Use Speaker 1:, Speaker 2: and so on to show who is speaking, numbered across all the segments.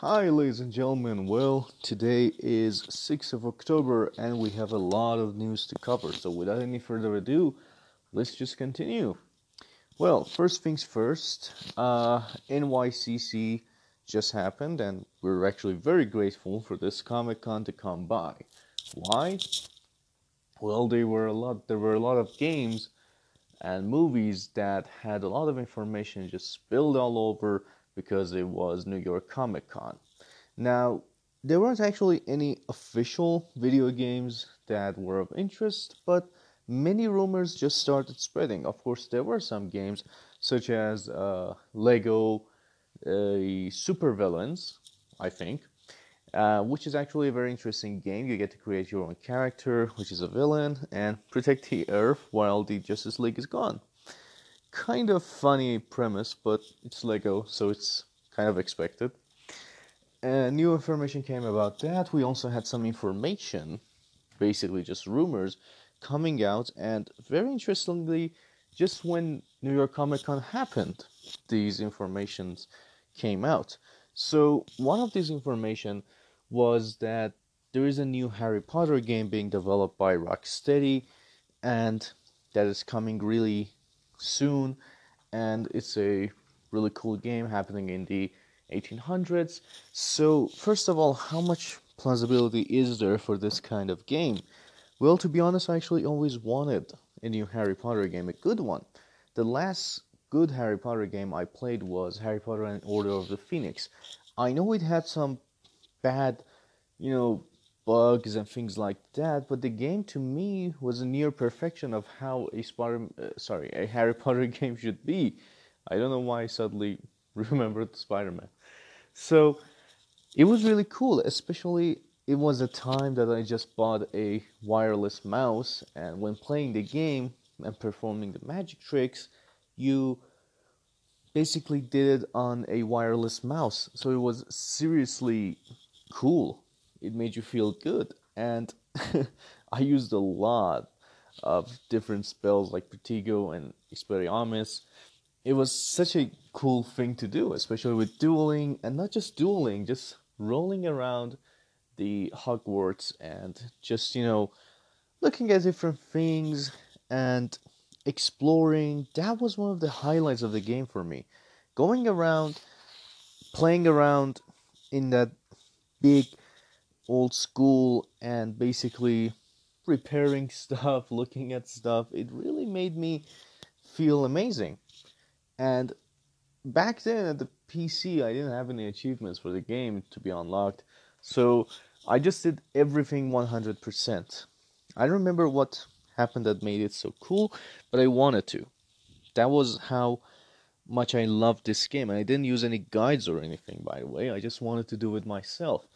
Speaker 1: Hi, ladies and gentlemen. Well, today is 6th of October and we have a lot of news to cover. So, without any further ado, let's just continue. Well, first things first, uh, NYCC just happened and we're actually very grateful for this Comic Con to come by. Why? Well, there were a lot there were a lot of games and movies that had a lot of information just spilled all over because it was New York Comic Con. Now, there weren't actually any official video games that were of interest, but many rumors just started spreading. Of course, there were some games such as uh, Lego uh, Supervillains, I think, uh, which is actually a very interesting game. You get to create your own character, which is a villain, and protect the Earth while the Justice League is gone kind of funny premise, but it's Lego, so it's kind of expected. And new information came about that. We also had some information, basically just rumors, coming out, and very interestingly, just when New York Comic Con happened, these informations came out. So one of these information was that there is a new Harry Potter game being developed by Rocksteady, and that is coming really soon, and it's a really cool game happening in the 1800s. So, first of all, how much plausibility is there for this kind of game? Well, to be honest, I actually always wanted a new Harry Potter game, a good one. The last good Harry Potter game I played was Harry Potter and Order of the Phoenix. I know it had some bad, you know, bugs and things like that. But the game to me was a near perfection of how a Spider, uh, sorry, a Harry Potter game should be. I don't know why I suddenly remembered Spider-Man. So it was really cool, especially it was a time that I just bought a wireless mouse, and when playing the game and performing the magic tricks, you basically did it on a wireless mouse. So it was seriously cool it made you feel good. And I used a lot of different spells like Protego and Expelliarmus. It was such a cool thing to do, especially with dueling, and not just dueling, just rolling around the Hogwarts and just, you know, looking at different things and exploring. That was one of the highlights of the game for me. Going around, playing around in that big old school and basically repairing stuff, looking at stuff, it really made me feel amazing. And back then at the PC, I didn't have any achievements for the game to be unlocked, so I just did everything 100%. I don't remember what happened that made it so cool, but I wanted to. That was how much I loved this game. And I didn't use any guides or anything, by the way. I just wanted to do it myself.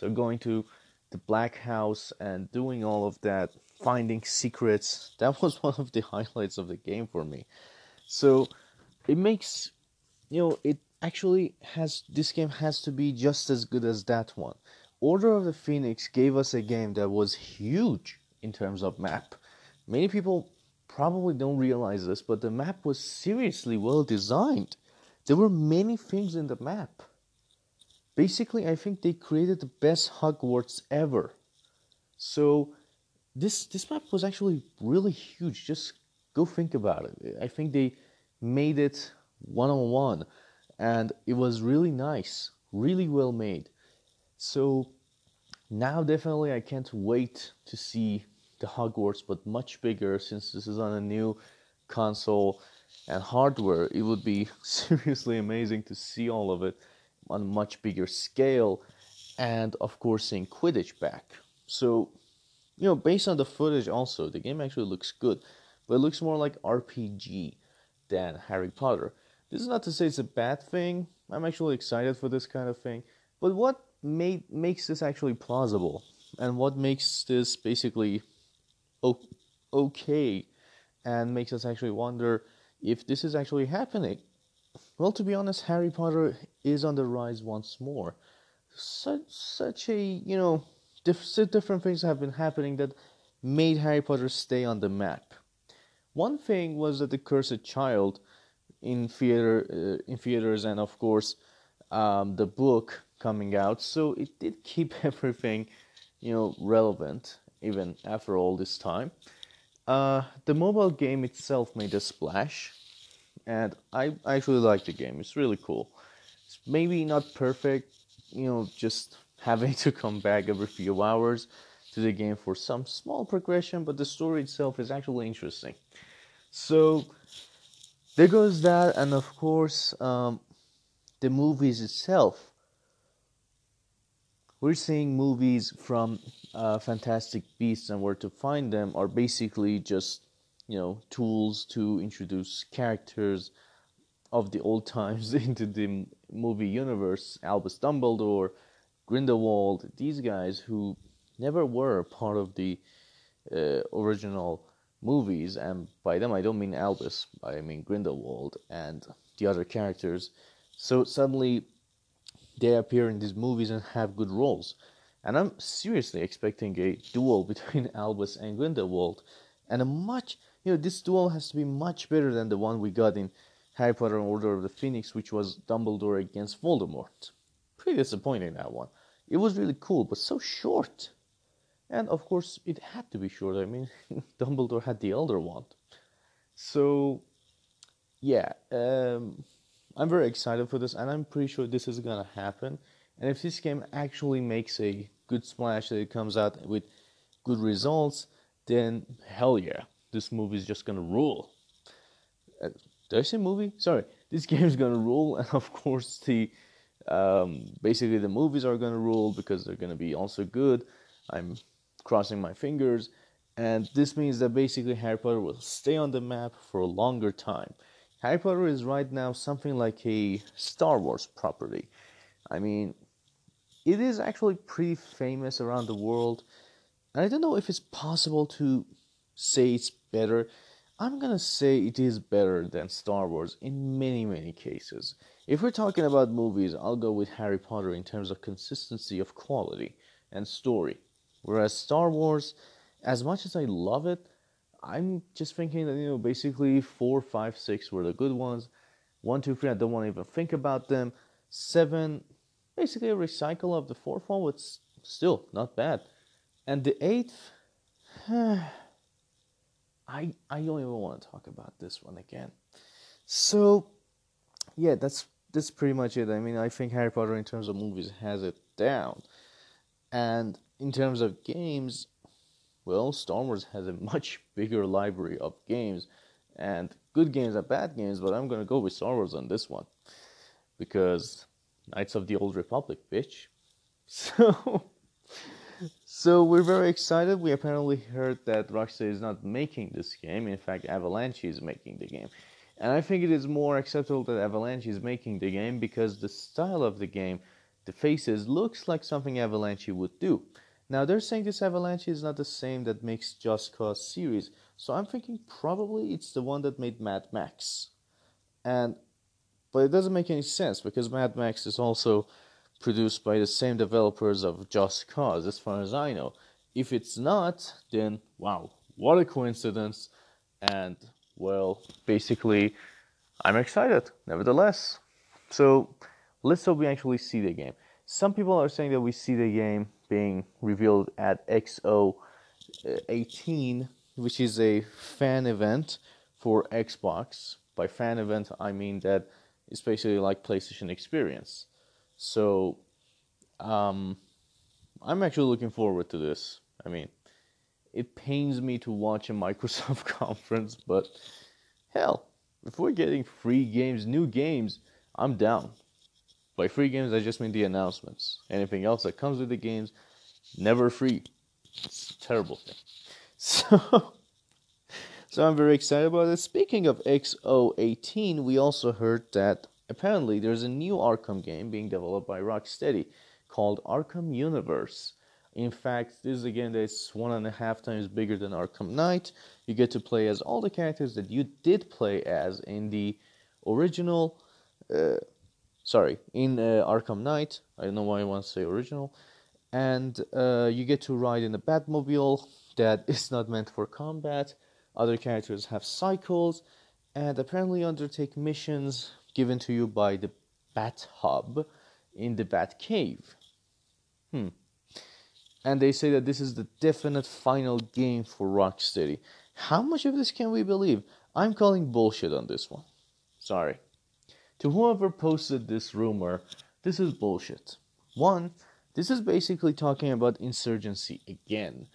Speaker 1: So going to the black house and doing all of that, finding secrets, that was one of the highlights of the game for me. So it makes you know it actually has this game has to be just as good as that one. Order of the Phoenix gave us a game that was huge in terms of map. Many people probably don't realize this, but the map was seriously well designed. There were many things in the map basically i think they created the best hogwarts ever. So this this map was actually really huge. Just go think about it. I think they made it one on one and it was really nice really well made. So now definitely i can't wait to see the hogwarts but much bigger since this is on a new console and hardware. It would be seriously amazing to see all of it on a much bigger scale, and of course seeing Quidditch back. So, you know, based on the footage, also the game actually looks good, but it looks more like RPG than Harry Potter. This is not to say it's a bad thing. I'm actually excited for this kind of thing. But what made makes this actually plausible, and what makes this basically okay, and makes us actually wonder if this is actually happening well, to be honest, Harry Potter is on the rise once more. Such such a you know, diff- different things have been happening that made Harry Potter stay on the map. One thing was that the Cursed Child in theater uh, in theaters and of course um, the book coming out, so it did keep everything, you know, relevant even after all this time. Uh, the mobile game itself made a splash, and I, actually like the game. It's really cool. It's maybe not perfect, you know, just having to come back every few hours to the game for some small progression, but the story itself is actually interesting. So there goes that, and of course, um, the movies itself. We're seeing movies from uh, Fantastic Beasts and Where to Find Them are basically just, you know, tools to introduce characters of the old times into the movie universe. Albus Dumbledore, Grindelwald, these guys who never were part of the uh, original movies, and by them I don't mean Albus, I mean Grindelwald and the other characters. So suddenly they appear in these movies and have good roles. And I'm seriously expecting a duel between Albus and Grindelwald. And a much, you know, this duel has to be much better than the one we got in Harry Potter and Order of the Phoenix, which was Dumbledore against Voldemort. Pretty disappointing, that one. It was really cool, but so short. And of course, it had to be short. I mean, Dumbledore had the Elder Wand. So, yeah, um, I'm very excited for this, and I'm pretty sure this is gonna happen. And if this game actually makes a good splash, that it comes out with good results, then hell yeah, this movie is just gonna rule. Uh, did I say movie? Sorry, this game is gonna rule, and of course the um, basically the movies are gonna rule because they're gonna be also good. I'm crossing my fingers. And this means that basically Harry Potter will stay on the map for a longer time. Harry Potter is right now something like a Star Wars property. I mean, it is actually pretty famous around the world. And I don't know if it's possible to say it's better. I'm gonna say it is better than Star Wars in many, many cases. If we're talking about movies, I'll go with Harry Potter in terms of consistency of quality and story. Whereas Star Wars, as much as I love it, I'm just thinking that you know basically four, five, six were the good ones. One, two, three, I don't want to even think about them. Seven, basically a recycle of the fourth one, but still not bad. And the eighth, I I don't even want to talk about this one again. So, yeah, that's that's pretty much it. I mean, I think Harry Potter in terms of movies has it down, and in terms of games, well, Star Wars has a much bigger library of games, and good games are bad games, but I'm gonna go with Star Wars on this one because Knights of the Old Republic, bitch. So, so we're very excited. We apparently heard that Rockstar is not making this game. In fact, Avalanche is making the game. And I think it is more acceptable that Avalanche is making the game because the style of the game, the faces, looks like something Avalanche would do. Now they're saying this Avalanche is not the same that makes Just Cause series, so I'm thinking probably it's the one that made Mad Max. And but it doesn't make any sense because Mad Max is also produced by the same developers of Just Cause, as far as I know. If it's not, then wow, what a coincidence! And well, basically, I'm excited, nevertheless. So let's hope we actually see the game. Some people are saying that we see the game being revealed at XO18, uh, which is a fan event for Xbox. By fan event, I mean that it's basically like PlayStation Experience. So, um, I'm actually looking forward to this. I mean, it pains me to watch a Microsoft conference, but hell, if we're getting free games, new games, I'm down. By free games, I just mean the announcements. Anything else that comes with the games, never free. It's a terrible thing. So, so I'm very excited about it. Speaking of XO18, we also heard that apparently there's a new Arkham game being developed by Rocksteady called Arkham Universe. In fact, this is a game that's one and a half times bigger than Arkham Knight. You get to play as all the characters that you did play as in the original uh, sorry, in uh, Arkham Knight. I don't know why I want to say original. And uh, you get to ride in a Batmobile that is not meant for combat. Other characters have cycles and apparently undertake missions given to you by the Bat Hub, in the Bat Cave. Hmm. And they say that this is the definite final game for Rocksteady. How much of this can we believe? I'm calling bullshit on this one. Sorry. To whoever posted this rumor, this is bullshit. One, this is basically talking about insurgency again.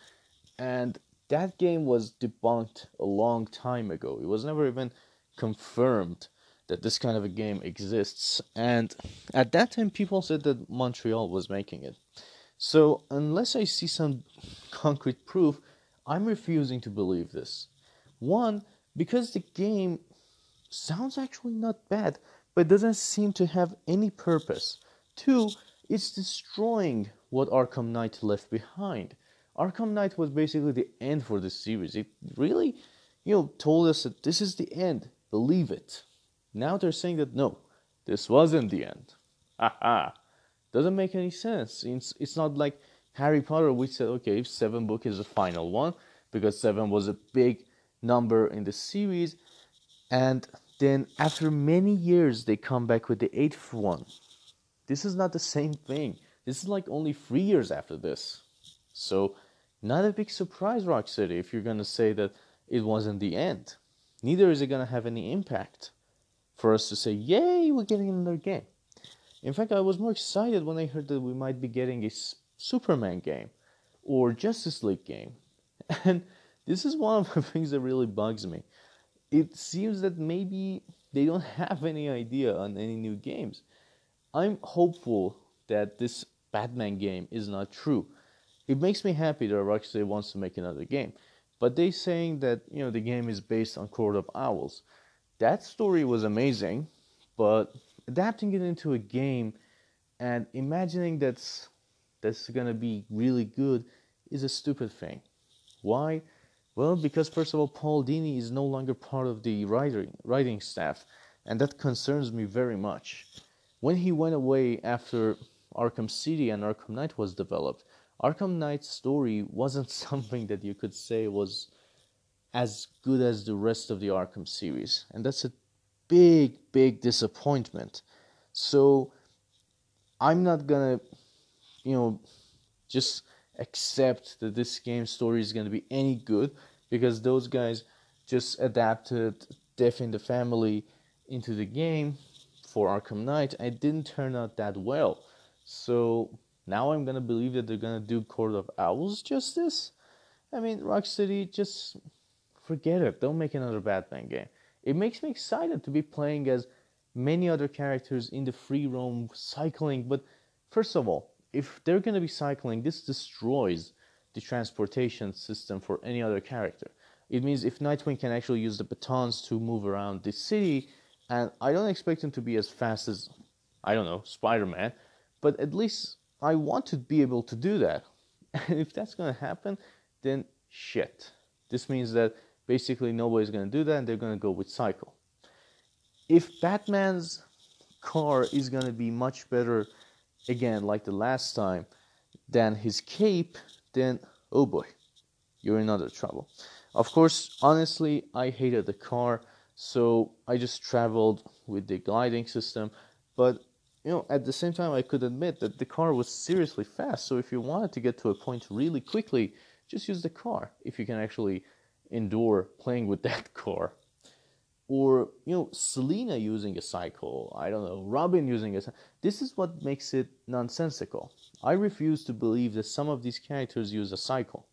Speaker 1: And that game was debunked a long time ago. It was never even confirmed that this kind of a game exists. And at that time, people said that Montreal was making it. So, unless I see some concrete proof, I'm refusing to believe this. One, because the game sounds actually not bad, but doesn't seem to have any purpose. Two, it's destroying what Arkham Knight left behind. Arkham Knight was basically the end for the series. It really, you know, told us that this is the end. Believe it. Now they're saying that no, this wasn't the end. Haha. Doesn't make any sense. It's, it's not like Harry Potter, we said, okay, if seven book is the final one because seven was a big number in the series, and then after many years they come back with the eighth one. This is not the same thing. This is like only three years after this. So, not a big surprise, Rocksteady, if you're gonna say that it wasn't the end. Neither is it gonna have any impact for us to say, yay, we're getting another game. In fact, I was more excited when I heard that we might be getting a Superman game or Justice League game. And this is one of the things that really bugs me. It seems that maybe they don't have any idea on any new games. I'm hopeful that this Batman game is not true. It makes me happy that Rocksteady wants to make another game. But they're saying that, you know, the game is based on Court of Owls. That story was amazing, but adapting it into a game and imagining that's that's gonna be really good is a stupid thing. Why? Well, because first of all, Paul Dini is no longer part of the writing writing staff, and that concerns me very much. When he went away after Arkham City and Arkham Knight was developed, Arkham Knight's story wasn't something that you could say was as good as the rest of the Arkham series, and that's a big, big disappointment. So I'm not gonna, you know, just accept that this game story is gonna be any good because those guys just adapted Death in the Family into the game for Arkham Knight it didn't turn out that well. So now I'm gonna believe that they're gonna do Court of Owls justice. I mean, Rocksteady, just forget it. Don't make another Batman game. It makes me excited to be playing as many other characters in the free roam cycling. But first of all, if they're gonna be cycling, this destroys the transportation system for any other character. It means if Nightwing can actually use the batons to move around the city, and I don't expect him to be as fast as, I don't know, Spider Man, but at least I want to be able to do that. And if that's going to happen, then shit. This means that basically nobody's going to do that and they're going to go with Cycle. If Batman's car is going to be much better, again, like the last time, than his cape, then oh boy, you're in other trouble. Of course, honestly, I hated the car, so I just traveled with the gliding system, but you know, at the same time, I could admit that the car was seriously fast. So if you wanted to get to a point really quickly, just use the car if you can actually endure playing with that car. Or, you know, Selina using a cycle, I don't know, Robin using a This is what makes it nonsensical. I refuse to believe that some of these characters use a cycle.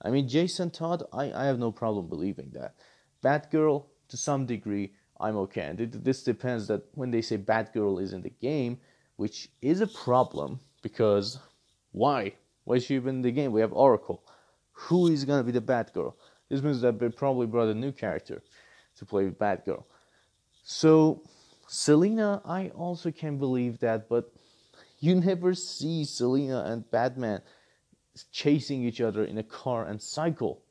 Speaker 1: I mean, Jason Todd, I, I have no problem believing that. Batgirl, to some degree, I'm okay. And this depends that when they say Batgirl is in the game, which is a problem because why? Why is she even in the game? We have Oracle. Who is gonna be the Batgirl? This means that they probably brought a new character to play Batgirl. So Selina, I also can't believe that, but you never see Selina and Batman chasing each other in a car and cycle.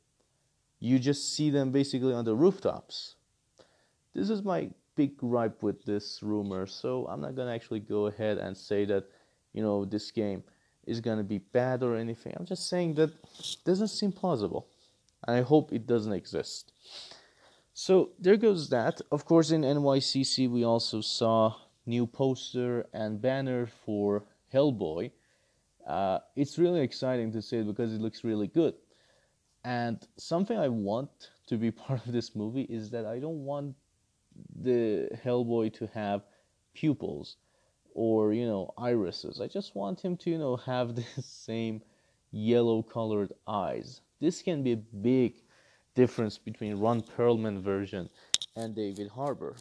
Speaker 1: You just see them basically on the rooftops this is my big gripe with this rumor. So I'm not gonna actually go ahead and say that you know this game is gonna be bad or anything. I'm just saying that doesn't seem plausible, I hope it doesn't exist. So there goes that. Of course, in NYCC we also saw new poster and banner for Hellboy. Uh, it's really exciting to see it because it looks really good. And something I want to be part of this movie is that I don't want the Hellboy to have pupils or you know irises. I just want him to you know have the same yellow colored eyes. This can be a big difference between Ron Perlman version and David Harbour.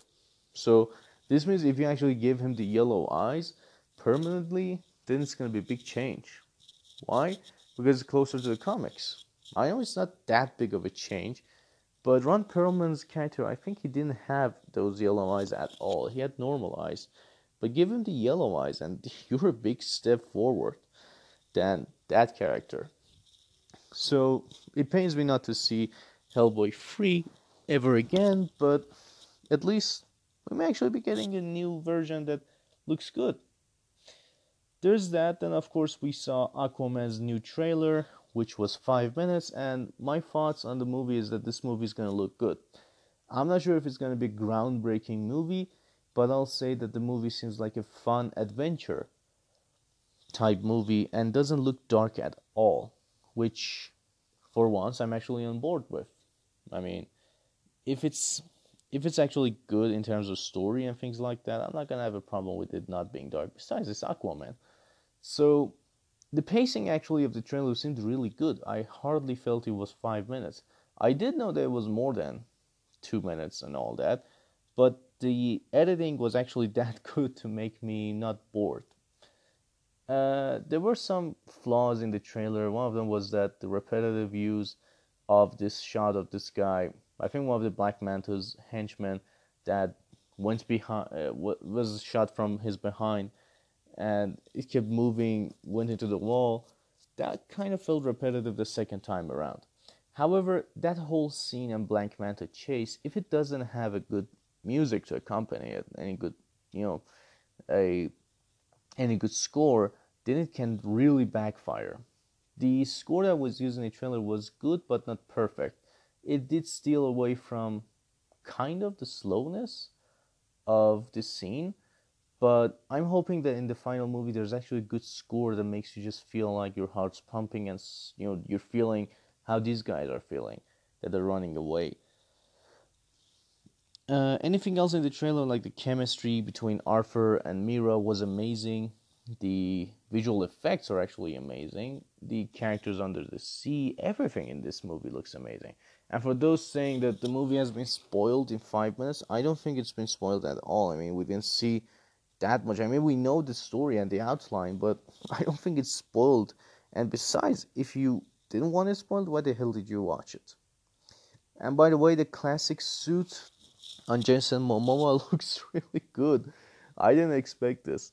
Speaker 1: So this means if you actually give him the yellow eyes permanently, then it's going to be a big change. Why? Because it's closer to the comics. I know it's not that big of a change, but Ron Perlman's character, I think he didn't have those yellow eyes at all. He had normal eyes. But give him the yellow eyes, and you're a big step forward than that character. So it pains me not to see Hellboy free ever again, but at least we may actually be getting a new version that looks good. There's that, and of course, we saw Aquaman's new trailer, which was five minutes, and my thoughts on the movie is that this movie is gonna look good. I'm not sure if it's gonna be a groundbreaking movie, but I'll say that the movie seems like a fun adventure type movie and doesn't look dark at all, which for once I'm actually on board with. I mean, if it's if it's actually good in terms of story and things like that, I'm not gonna have a problem with it not being dark. Besides, it's Aquaman. So the pacing actually of the trailer seemed really good. I hardly felt it was five minutes. I did know that it was more than two minutes and all that, but the editing was actually that good to make me not bored. Uh, there were some flaws in the trailer. One of them was that the repetitive use of this shot of this guy, I think one of the Black Manta's henchmen that went behind, uh, was shot from his behind, and it kept moving, went into the wall. That kind of felt repetitive the second time around. However, that whole scene and Black Manta chase, if it doesn't have a good music to accompany it, any good, you know, a any good score, then it can really backfire. The score that was used in the trailer was good but not perfect. It did steal away from kind of the slowness of the scene, but I'm hoping that in the final movie there's actually a good score that makes you just feel like your heart's pumping and you know you're feeling how these guys are feeling that they're running away. Uh, anything else in the trailer, like the chemistry between Arthur and Mera, was amazing. The visual effects are actually amazing. The characters under the sea, everything in this movie looks amazing. And for those saying that the movie has been spoiled in five minutes, I don't think it's been spoiled at all. I mean, we didn't see that much. I mean, we know the story and the outline, but I don't think it's spoiled. And besides, if you didn't want it spoiled, why the hell did you watch it? And by the way, the classic suit on Jason Momoa looks really good. I didn't expect this.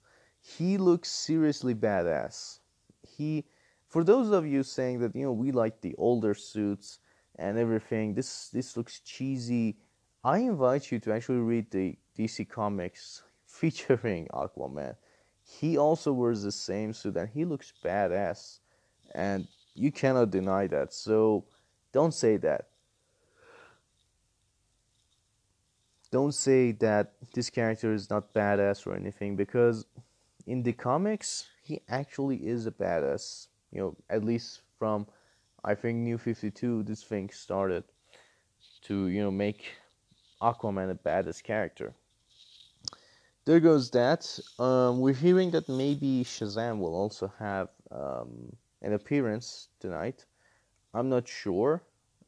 Speaker 1: He looks seriously badass. He, for those of you saying that you know we like the older suits and everything, this this looks cheesy. I invite you to actually read the DC Comics featuring Aquaman. He also wears the same suit and he looks badass, and you cannot deny that. So don't say that. don't say that this character is not badass or anything because in the comics he actually is a badass. You know at least from i think new 52 this thing started to you know make aquaman a badass character. There goes that. Um, we're hearing that maybe shazam will also have um, an appearance tonight. I'm not sure.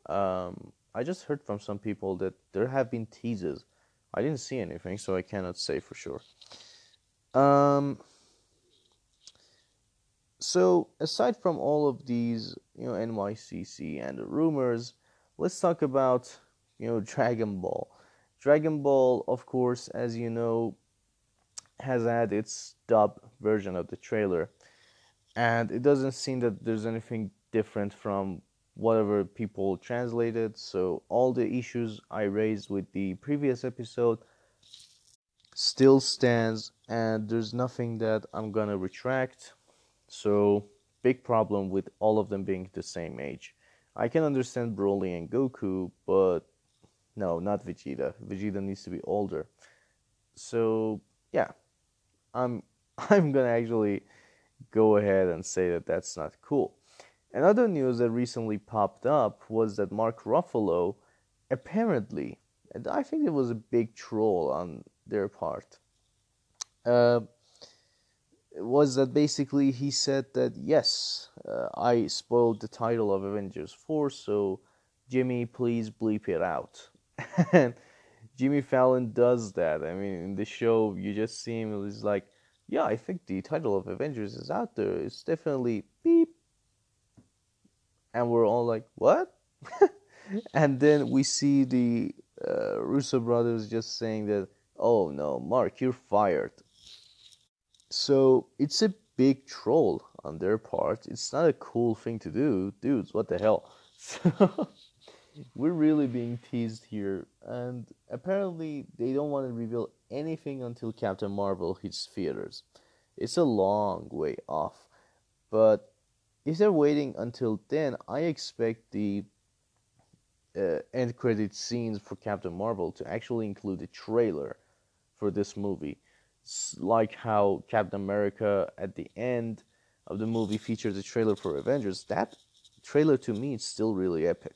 Speaker 1: Um, I just heard from some people that there have been teases. I didn't see anything, so I cannot say for sure. Um, so aside from all of these, you know, NYCC and the rumors, let's talk about, you know, Dragon Ball. Dragon Ball, of course, as you know, has had its dub version of the trailer, and it doesn't seem that there's anything different from whatever people translated. So all the issues I raised with the previous episode still stands and there's nothing that I'm gonna retract. So big problem with all of them being the same age. I can understand Broly and Goku, but no, not Vegeta. Vegeta needs to be older. So yeah, I'm I'm gonna actually go ahead and say that that's not cool. Another news that recently popped up was that Mark Ruffalo apparently, and I think it was a big troll on their part, uh, was that basically he said that yes, uh, I spoiled the title of Avengers 4, so Jimmy, please bleep it out. and Jimmy Fallon does that. I mean, in the show, you just see him, he's like, yeah, I think the title of Avengers is out there. It's definitely beep. And we're all like, what? and then we see the uh, Russo brothers just saying that, oh no, Mark, you're fired. So it's a big troll on their part. It's not a cool thing to do. Dudes, what the hell? We're really being teased here, and apparently they don't want to reveal anything until Captain Marvel hits theaters. It's a long way off, but if they're waiting until then, I expect the uh, end credit scenes for Captain Marvel to actually include a trailer for this movie, like how Captain America at the end of the movie features a trailer for Avengers. That trailer to me is still really epic.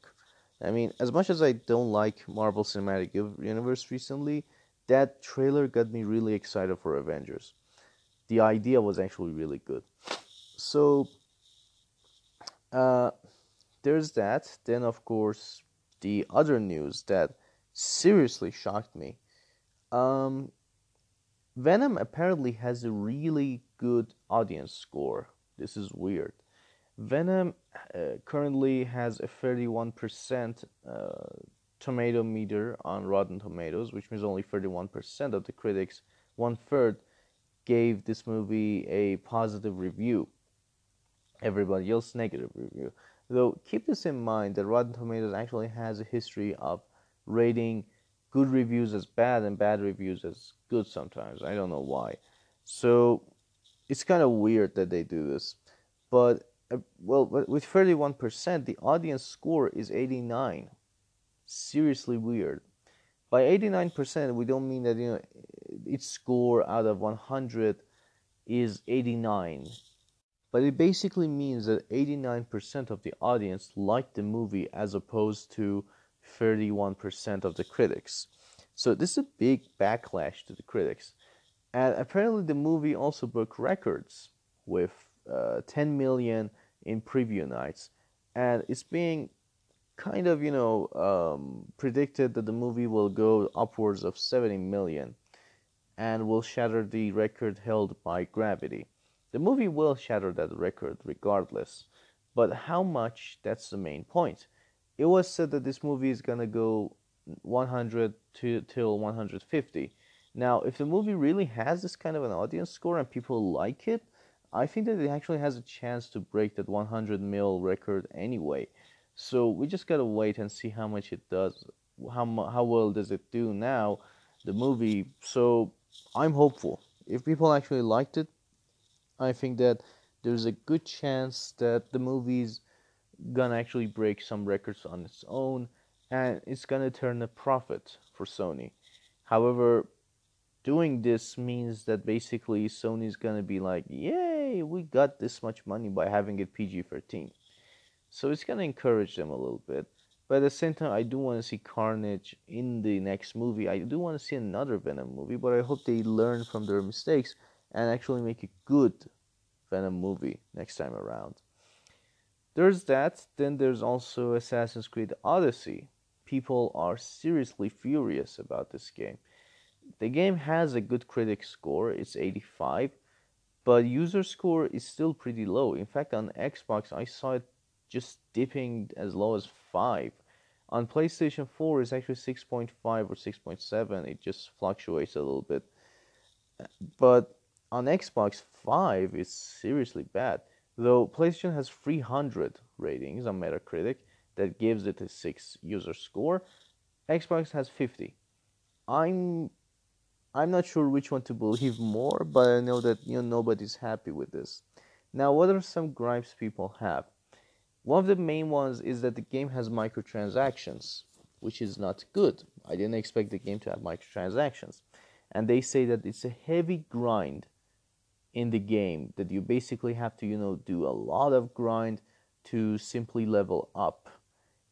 Speaker 1: I mean, as much as I don't like Marvel Cinematic Universe recently, that trailer got me really excited for Avengers. The idea was actually really good. So, uh, there's that. Then, of course, the other news that seriously shocked me. Um, Venom apparently has a really good audience score. This is weird. Venom uh, currently has a 31% uh, tomato meter on Rotten Tomatoes, which means only 31% of the critics, one third, gave this movie a positive review. Everybody else negative review. Though keep this in mind that Rotten Tomatoes actually has a history of rating good reviews as bad and bad reviews as good sometimes. I don't know why. So it's kind of weird that they do this. But uh, well, with 31%, the audience score is 89. Seriously weird. By 89%, we don't mean that you know its score out of 100 is 89. But it basically means that 89% of the audience liked the movie as opposed to 31% of the critics. So this is a big backlash to the critics. And apparently the movie also broke records with uh, 10 million in preview nights, and it's being kind of you know um, predicted that the movie will go upwards of 70 million and will shatter the record held by Gravity. The movie will shatter that record regardless, but how much that's the main point. It was said that this movie is gonna go 100 to till 150. Now, if the movie really has this kind of an audience score and people like it, I think that it actually has a chance to break that 100 mil record anyway. So we just gotta wait and see how much it does, how how well does it do now, the movie. So I'm hopeful. If people actually liked it, I think that there's a good chance that the movie's gonna actually break some records on its own, and it's gonna turn a profit for Sony. However, doing this means that basically Sony's gonna be like, yay, we got this much money by having it PG 13. So it's gonna encourage them a little bit. But at the same time, I do want to see Carnage in the next movie. I do want to see another Venom movie, but I hope they learn from their mistakes and actually make a good Venom movie next time around. There's that. Then there's also Assassin's Creed Odyssey. People are seriously furious about this game the game has a good critic score, it's 85, but user score is still pretty low. In fact, on Xbox, I saw it just dipping as low as 5. On PlayStation 4, it's actually 6.5 or 6.7. It just fluctuates a little bit. But on Xbox 5, it's seriously bad. Though PlayStation has 300 ratings on Metacritic that gives it a 6 user score, Xbox has 50. I'm I'm not sure which one to believe more, but I know that you know nobody's happy with this. Now, what are some gripes people have? One of the main ones is that the game has microtransactions, which is not good. I didn't expect the game to have microtransactions. And they say that it's a heavy grind in the game that you basically have to, you know, do a lot of grind to simply level up.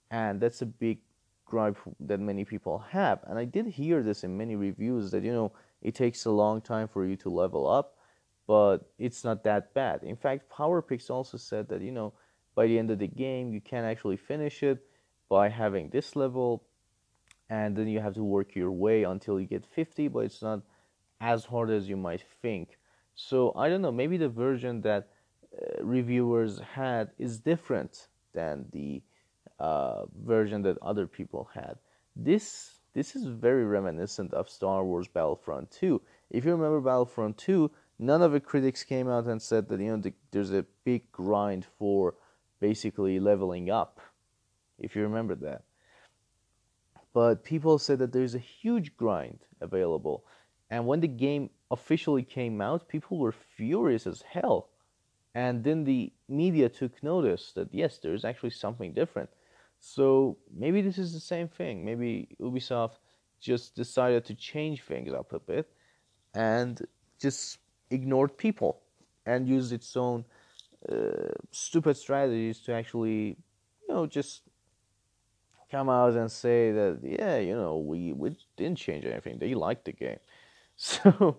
Speaker 1: And that's a big gripe that many people have. And I did hear this in many reviews that, you know, it takes a long time for you to level up, but it's not that bad. In fact, PowerPyx also said that, you know, by the end of the game, you can actually finish it by having this level, and then you have to work your way until you get 50, but it's not as hard as you might think. So I don't know, maybe the version that uh, reviewers had is different than the uh, version that other people had. This this is very reminiscent of Star Wars Battlefront 2. If you remember Battlefront 2, none of the critics came out and said that you know the, there's a big grind for basically leveling up. If you remember that. But people said that there's a huge grind available. And when the game officially came out, people were furious as hell. And then the media took notice that yes, there's actually something different. So maybe this is the same thing. Maybe Ubisoft just decided to change things up a bit and just ignored people and used its own uh, stupid strategies to actually, you know, just come out and say that yeah, you know, we we didn't change anything. They liked the game, so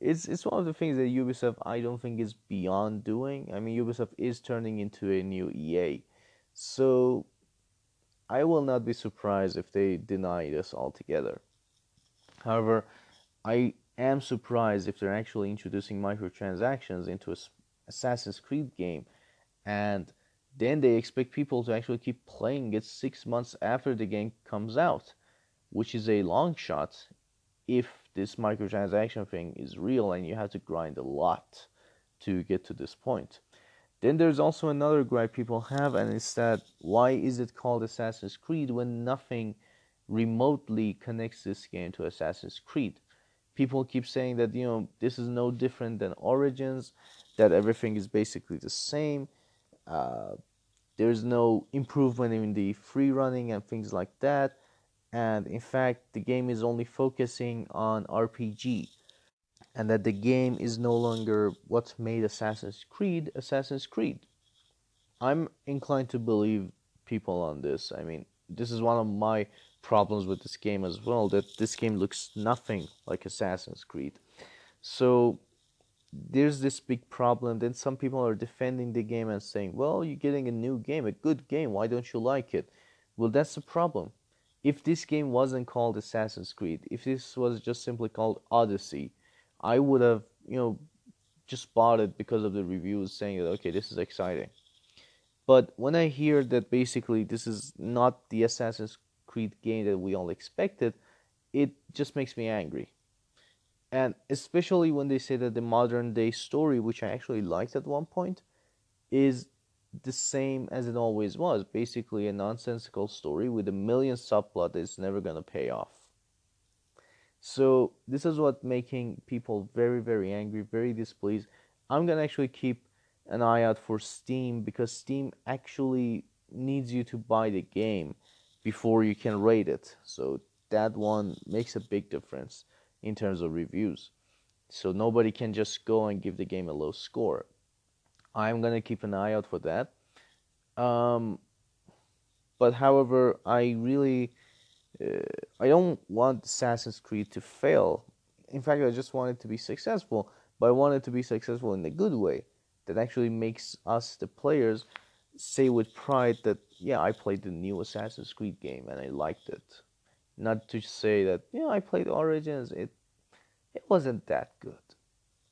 Speaker 1: it's it's one of the things that Ubisoft I don't think is beyond doing. I mean, Ubisoft is turning into a new EA, so I will not be surprised if they deny this altogether. However, I am surprised if they're actually introducing microtransactions into a Assassin's Creed game and then they expect people to actually keep playing it six months after the game comes out, which is a long shot if this microtransaction thing is real and you have to grind a lot to get to this point. Then there's also another gripe people have, and it's that why is it called Assassin's Creed when nothing remotely connects this game to Assassin's Creed? People keep saying that you know this is no different than Origins, that everything is basically the same. Uh, there's no improvement in the free running and things like that. And in fact, the game is only focusing on RPG. And that the game is no longer what made Assassin's Creed Assassin's Creed. I'm inclined to believe people on this. I mean, this is one of my problems with this game as well that this game looks nothing like Assassin's Creed. So there's this big problem. Then some people are defending the game and saying, well, you're getting a new game, a good game. Why don't you like it? Well, that's the problem. If this game wasn't called Assassin's Creed, if this was just simply called Odyssey, I would have, you know, just bought it because of the reviews saying that, okay, this is exciting. But when I hear that basically this is not the Assassin's Creed game that we all expected, it just makes me angry and especially when they say that the modern day story which i actually liked at one point is the same as it always was basically a nonsensical story with a million subplot that's never going to pay off so this is what making people very very angry very displeased i'm going to actually keep an eye out for steam because steam actually needs you to buy the game before you can rate it so that one makes a big difference in terms of reviews. So nobody can just go and give the game a low score. I'm gonna keep an eye out for that. Um, but however, I really uh, I don't want Assassin's Creed to fail. In fact, I just want it to be successful, but I want it to be successful in a good way that actually makes us, the players, say with pride that yeah, I played the new Assassin's Creed game and I liked it not to say that know I played Origins. It it wasn't that good.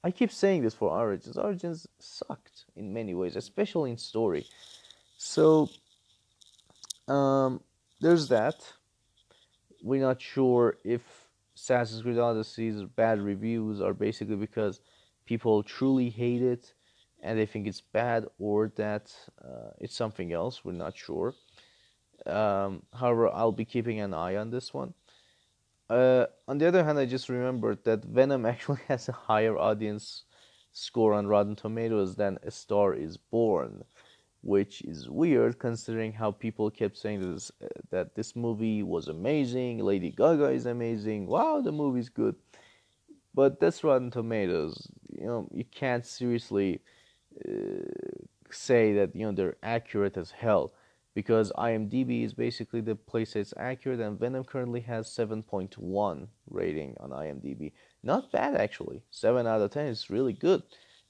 Speaker 1: I keep saying this for Origins. Origins sucked in many ways, especially in story. So um, there's that. We're not sure if Assassin's Creed Odyssey's bad reviews are basically because people truly hate it and they think it's bad, or that uh, it's something else. We're not sure. Um, however, I'll be keeping an eye on this one. Uh, on the other hand, I just remembered that Venom actually has a higher audience score on Rotten Tomatoes than A Star Is Born, which is weird considering how people kept saying this, uh, that this movie was amazing, Lady Gaga is amazing, wow, the movie's good. but that's Rotten Tomatoes. You know, you can't seriously uh, say that you know they're accurate as hell because IMDb is basically the place that's accurate, and Venom currently has 7.1 rating on IMDb. Not bad actually. 7 out of 10 is really good,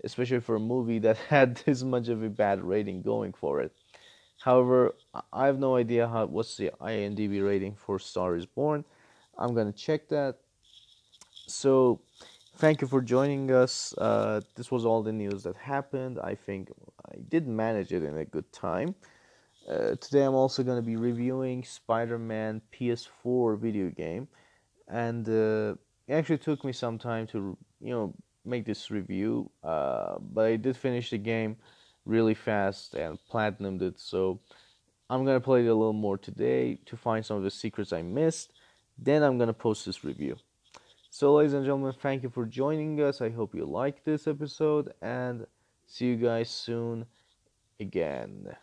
Speaker 1: especially for a movie that had this much of a bad rating going for it. However, I have no idea how what's the IMDb rating for Star is Born. I'm gonna check that. So, thank you for joining us. Uh, this was all the news that happened. I think I did manage it in a good time. Uh, today, I'm also gonna be reviewing Spider-Man PS4 video game, and uh, it actually took me some time to you know make this review, uh, but I did finish the game really fast and platinumed it. So I'm gonna play it a little more today to find some of the secrets I missed. Then I'm gonna post this review. So, ladies and gentlemen, thank you for joining us. I hope you liked this episode and see you guys soon again.